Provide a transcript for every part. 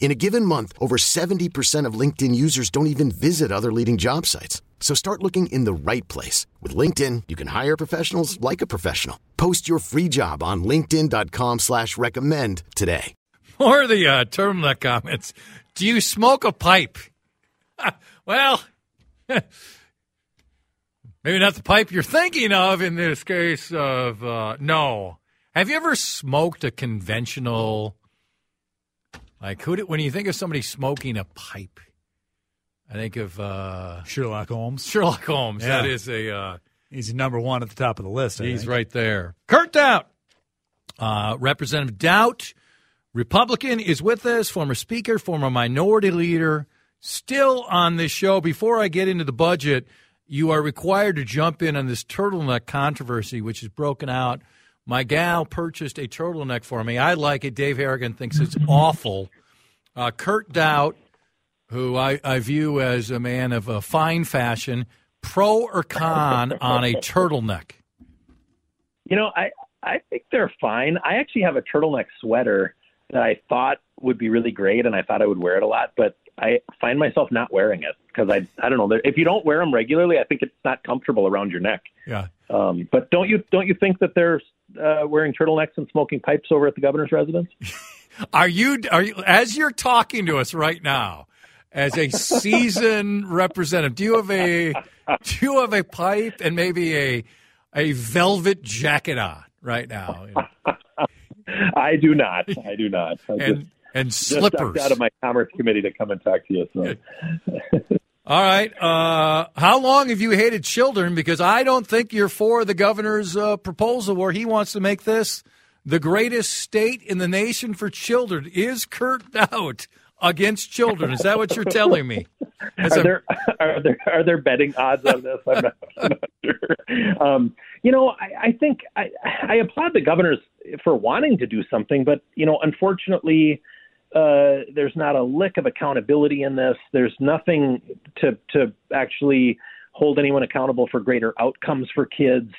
In a given month, over 70% of LinkedIn users don't even visit other leading job sites. So start looking in the right place. With LinkedIn, you can hire professionals like a professional. Post your free job on linkedin.com slash recommend today. Or the uh, turtleneck comments. Do you smoke a pipe? well, maybe not the pipe you're thinking of in this case of uh, no. Have you ever smoked a conventional like who did, when you think of somebody smoking a pipe? I think of uh, Sherlock Holmes. Sherlock Holmes. Yeah. That is a uh, He's number one at the top of the list. I he's think. right there. Kurt Daudt, uh, Representative Daudt, Republican, is with us. Former Speaker, former Minority Leader, still on this show. Before I get into the budget, you are required to jump in on this turtleneck controversy, which is broken out. My gal purchased a turtleneck for me. I like it. Dave Harrigan thinks it's awful. Uh, Kurt Daudt, who I, I view as a man of a fine fashion, pro or con on a turtleneck? You know, I I think they're fine. I actually have a turtleneck sweater that I thought would be really great, and I thought I would wear it a lot, but I find myself not wearing it because I I don't know. If you don't wear them regularly, I think it's not comfortable around your neck. Yeah. Um, but don't you don't you think that they're uh, wearing turtlenecks and smoking pipes over at the governor's residence? Are you are you as you're talking to us right now, as a seasoned representative? Do you have a do you have a pipe and maybe a a velvet jacket on right now, I do not. I do not. I and just, and just slippers? ducked out of my commerce committee to come and talk to you. So. All right. Uh, how long have you hated children? Because I don't think you're for the governor's uh, proposal where he wants to make this the greatest state in the nation for children. Is Kurt out against children? Is that what you're telling me? As are a- there are there are there betting odds on this? I'm not, I'm not sure. Um, you know, I, I think I, I applaud the governors for wanting to do something, but you know, unfortunately, uh, there's not a lick of accountability in this. There's nothing to to actually hold anyone accountable for greater outcomes for kids.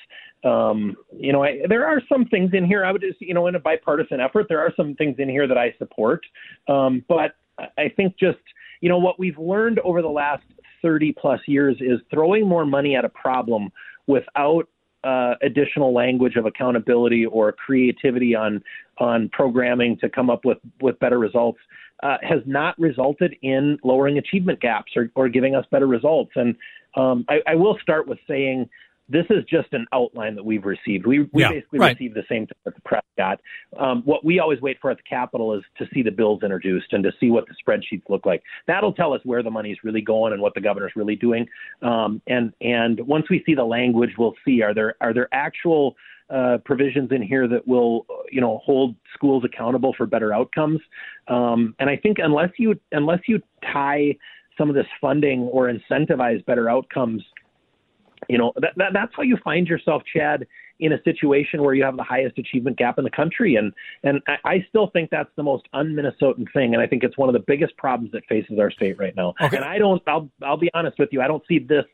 Um, you know, I, there are some things in here. I would just, you know, in a bipartisan effort, there are some things in here that I support. Um, but I think just, you know, what we've learned over the last 30 plus years is throwing more money at a problem without uh, additional language of accountability or creativity on on programming to come up with with better results uh, has not resulted in lowering achievement gaps or, or giving us better results. And um, I, I will start with saying this is just an outline that we've received. We, we Yeah, basically right. received the same thing that the press got. Um, what we always wait for at the Capitol is to see the bills introduced and to see what the spreadsheets look like. That'll tell us where the money's really going and what the governor's really doing. Um, and and once we see the language, we'll see are there are there actual uh, provisions in here that will, you know, hold schools accountable for better outcomes. Um, and I think unless you unless you tie some of this funding or incentivize better outcomes, you know, that, that that's how you find yourself, Chad, in a situation where you have the highest achievement gap in the country. And and I, I still think that's the most un-Minnesotan thing, and I think it's one of the biggest problems that faces our state right now. Okay. And I don't. I'll I'll be honest with you. I don't see this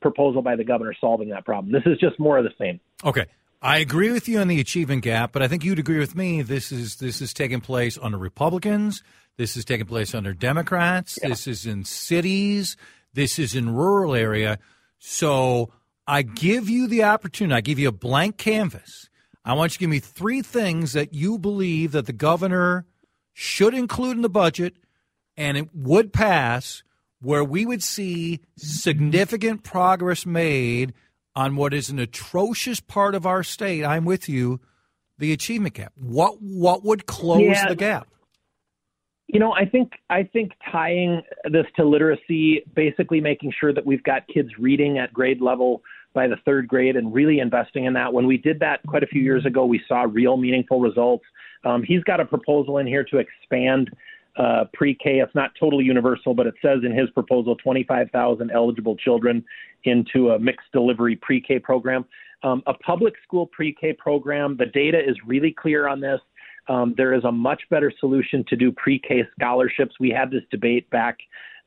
proposal by the governor solving that problem. This is just more of the same. Okay. I agree with you on the achievement gap, but I think you'd agree with me. This is this is taking place under Republicans. This is taking place under Democrats. This is in cities. This is in rural area. So I give you the opportunity. I give you a blank canvas. I want you to give me three things that you believe that the governor should include in the budget, and it would pass, where we would see significant progress made on what is an atrocious part of our state. I'm with you, the achievement gap? What what would close Yeah. the gap? You know, I think I think tying this to literacy, basically making sure that we've got kids reading at grade level by the third grade, and really investing in that. When we did that quite a few years ago, we saw real meaningful results. Um, he's got a proposal in here to expand uh, pre-K. It's not totally universal, but it says in his proposal 25,000 eligible children into a mixed delivery pre-K program. Um, a public school pre-K program. The data is really clear on this. Um, there is a much better solution to do pre-K scholarships. We had this debate back,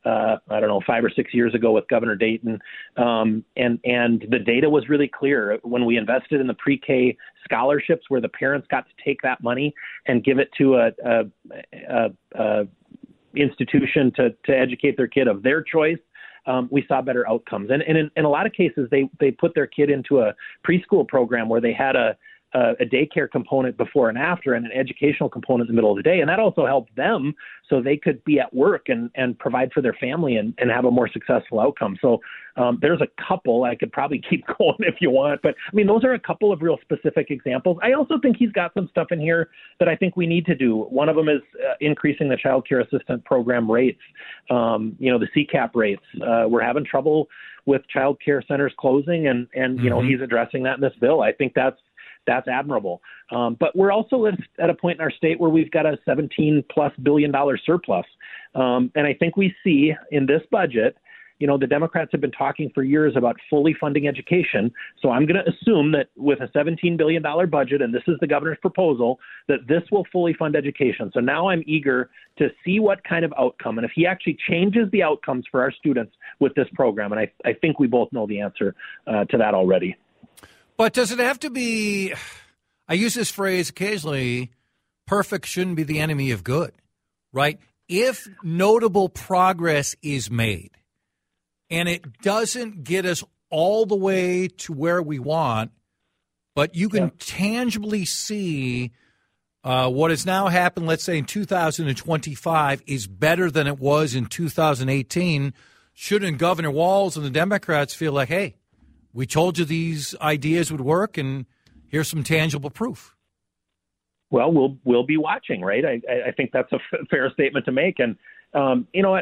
uh, I don't know, five or six years ago with Governor Dayton, um, and and the data was really clear when we invested in the pre-K scholarships, where the parents got to take that money and give it to a, a, a, a institution to to educate their kid of their choice. Um, we saw better outcomes, and, and in, in a lot of cases, they they put their kid into a preschool program where they had a a, a daycare component before and after and an educational component in the middle of the day. And that also helped them so they could be at work and, and provide for their family and, and have a more successful outcome. So um, there's a couple. I could probably keep going if you want. But I mean, those are a couple of real specific examples. I also think he's got some stuff in here that I think we need to do. One of them is uh, increasing the child care assistant program rates, um, you know, the CCAP rates. Uh, we're having trouble with child care centers closing, and, and you know, Mhm. he's addressing that in this bill. I think that's that's admirable. Um, but we're also at, a point in our state where we've got a 17 plus billion dollar surplus. Um, and I think we see in this budget, you know, the Democrats have been talking for years about fully funding education. So I'm going to assume that with a $17 billion budget, and this is the governor's proposal, that this will fully fund education. So now I'm eager to see what kind of outcome, and if he actually changes the outcomes for our students with this program, and I, I think we both know the answer uh, to that already. But does it have to be? I use this phrase occasionally. Perfect shouldn't be the enemy of good, right? If notable progress is made, and it doesn't get us all the way to where we want, but you can Yeah. tangibly see uh, what has now happened, let's say in 2025, is better than it was in 2018. Shouldn't Governor Walz and the Democrats feel like, hey, we told you these ideas would work, and here's some tangible proof? Well, we'll we'll be watching, right? I I- think that's a f- fair statement to make, and um, you know,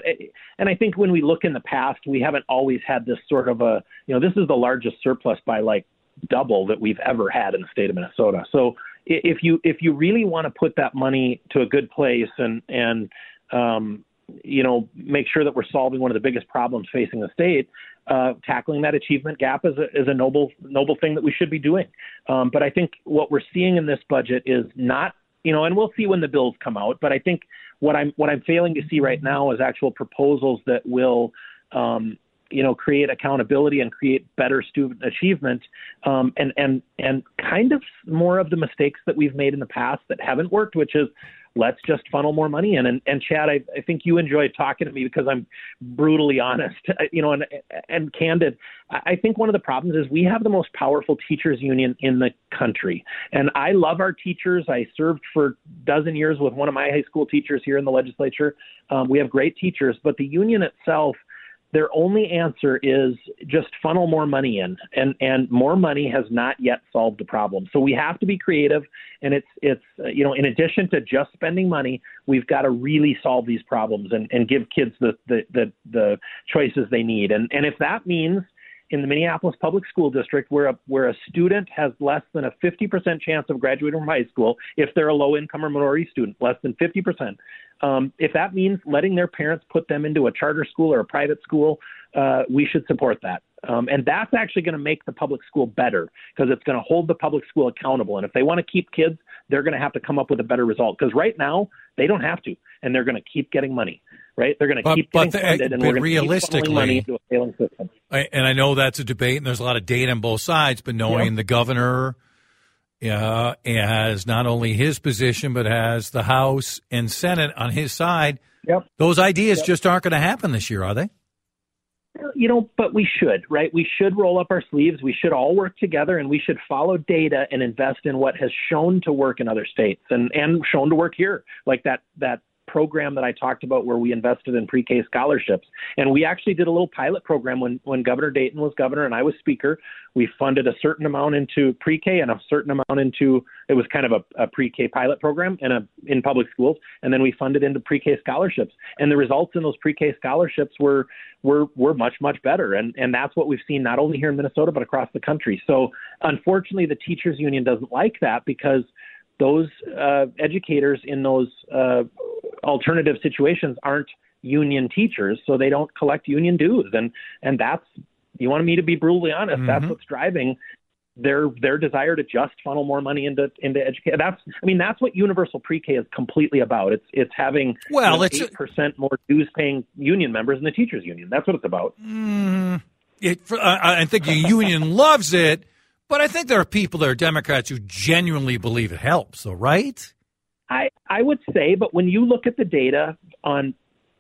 and I think when we look in the past, we haven't always had this sort of a, you know, this is the largest surplus by like double that we've ever had in the state of Minnesota. So if you if you really want to put that money to a good place and and um, you know make sure that we're solving one of the biggest problems facing the state, uh, tackling that achievement gap is a, is a noble noble thing that we should be doing. Um, but I think what we're seeing in this budget is not, you know, and we'll see when the bills come out. But I think what I'm what I'm failing to see right now is actual proposals that will, um, you know, create accountability and create better student achievement, um, and and and kind of more of the mistakes that we've made in the past that haven't worked, which is let's just funnel more money in. And, and Chad, I, I think you enjoy talking to me because I'm brutally honest, you know, and and candid. I think one of the problems is we have the most powerful teachers union in the country, and I love our teachers. I served for a dozen years with one of my high school teachers here in the legislature. Um, we have great teachers, but the union itself their only answer is just funnel more money in. And and more money has not yet solved the problem. So we have to be creative and it's it's uh, you know in addition to just spending money we've got to really solve these problems and and give kids the the the, the choices they need. And and if that means in the Minneapolis Public School District, where a where a student has less than a 50% chance of graduating from high school, if they're a low income or minority student, less than 50%. Um, if that means letting their parents put them into a charter school or a private school, uh, we should support that. Um, and that's actually going to make the public school better because it's going to hold the public school accountable. And if they want to keep kids, they're going to have to come up with a better result because right now they don't have to, and they're going to keep getting money. Right? They're going to keep but getting the- funded, and we're going to keep funneling money into a failing system. I, and I know that's a debate, and there's a lot of data on both sides. But knowing Yeah. the governor uh, has not only his position, but has the House and Senate on his side, Yep. those ideas just aren't going to happen this year, are they? you know, but we should, right? We should roll up our sleeves. We should all work together and we should follow data and invest in what has shown to work in other states and, and shown to work here, like that, that program that I talked about where we invested in pre-K scholarships. And we actually did a little pilot program when, when Governor Dayton was governor and I was speaker. We funded a certain amount into pre-K and a certain amount into, it was kind of a, a pre-K pilot program in, a, in public schools. And then we funded into pre-K scholarships. And the results in those pre-K scholarships were, were, were much, much better. And, and that's what we've seen not only here in Minnesota, but across the country. So unfortunately, the teachers union doesn't like that because those uh, educators in those uh, alternative situations aren't union teachers, so they don't collect union dues, and and that's you want me to be brutally honest. Mm-hmm. That's what's driving their their desire to just funnel more money into into education. That's I mean that's what universal pre-K is completely about. It's it's having well, eight you know, percent more dues paying union members in the teachers union. That's what it's about. Mm, it, uh, I think the union loves it but I think there are people that are Democrats who genuinely believe it helps, though, right? I, I would say, but when you look at the data on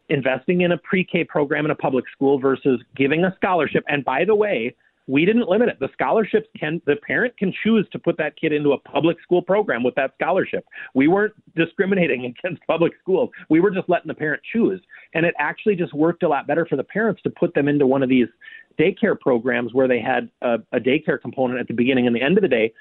investing in a pre K program in a public school versus giving a scholarship, and by the way, we didn't limit it. The scholarships can, the parent can choose to put that kid into a public school program with that scholarship. We weren't discriminating against public schools. We were just letting the parent choose. And it actually just worked a lot better for the parents to put them into one of these daycare programs where they had a, a daycare component at the beginning and the end of the day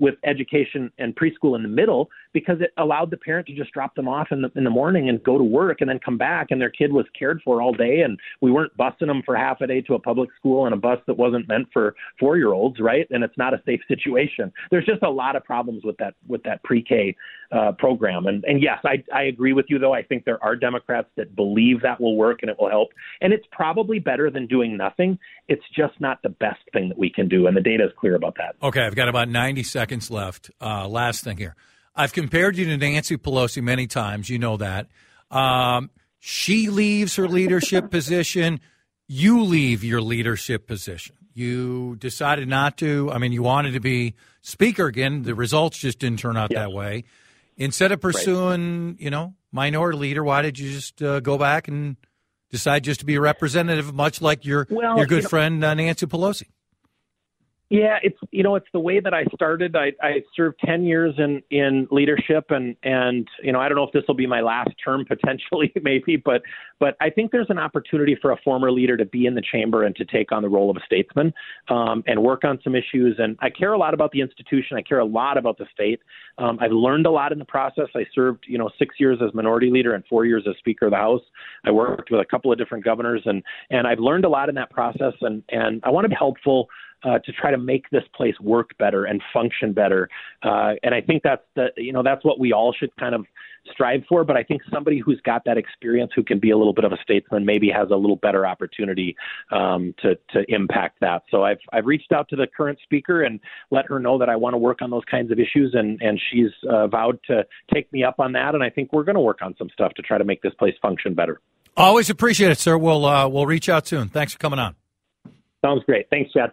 with education and preschool in the middle because it allowed the parent to just drop them off in the in the morning and go to work and then come back. And their kid was cared for all day. And we weren't busing them for half a day to a public school and a bus that wasn't meant for four year olds right? And it's not a safe situation. There's just a lot of problems with that with that pre-k uh, program. And and yes I, I agree with you though. I think there are Democrats that believe that will work and it will help. And it's probably better than doing nothing. It's just not the best thing that we can do. And the data is clear about that. Okay I've got about 90 seconds left. Uh, last thing here. I've compared you to Nancy Pelosi many times. You know that. Um, she leaves her leadership position. You leave your leadership position. You decided not to. I mean, you wanted to be speaker again. The results just didn't turn out that way. Instead of pursuing, right. you know, minority leader, why did you just uh, go back and decide just to be a representative, much like your well, your good you know, friend uh, Nancy Pelosi? Yeah, it's you know it's the way that I started. I, I served ten years in in leadership, and and you know I don't know if this will be my last term potentially, maybe, but but I think there's an opportunity for a former leader to be in the chamber and to take on the role of a statesman um, and work on some issues. And I care a lot about the institution. I care a lot about the state. Um, I've learned a lot in the process. I served you know six years as minority leader and four years as Speaker of the House. I worked with a couple of different governors, and and I've learned a lot in that process. And and I want to be helpful uh, to try to make this place work better and function better. Uh, and I think that's the you know that's what we all should kind of strive for. But I think somebody who's got that experience, who can be a little bit of a statesman, maybe has a little better opportunity um, to to impact that. So I've I've reached out to the current speaker and let her know that I want to work on those kinds of issues, and and she's uh, vowed to take me up on that. And I think we're going to work on some stuff to try to make this place function better. Always appreciate it, sir. We'll uh, we'll reach out soon. Thanks for coming on. Sounds great. Thanks, Chad.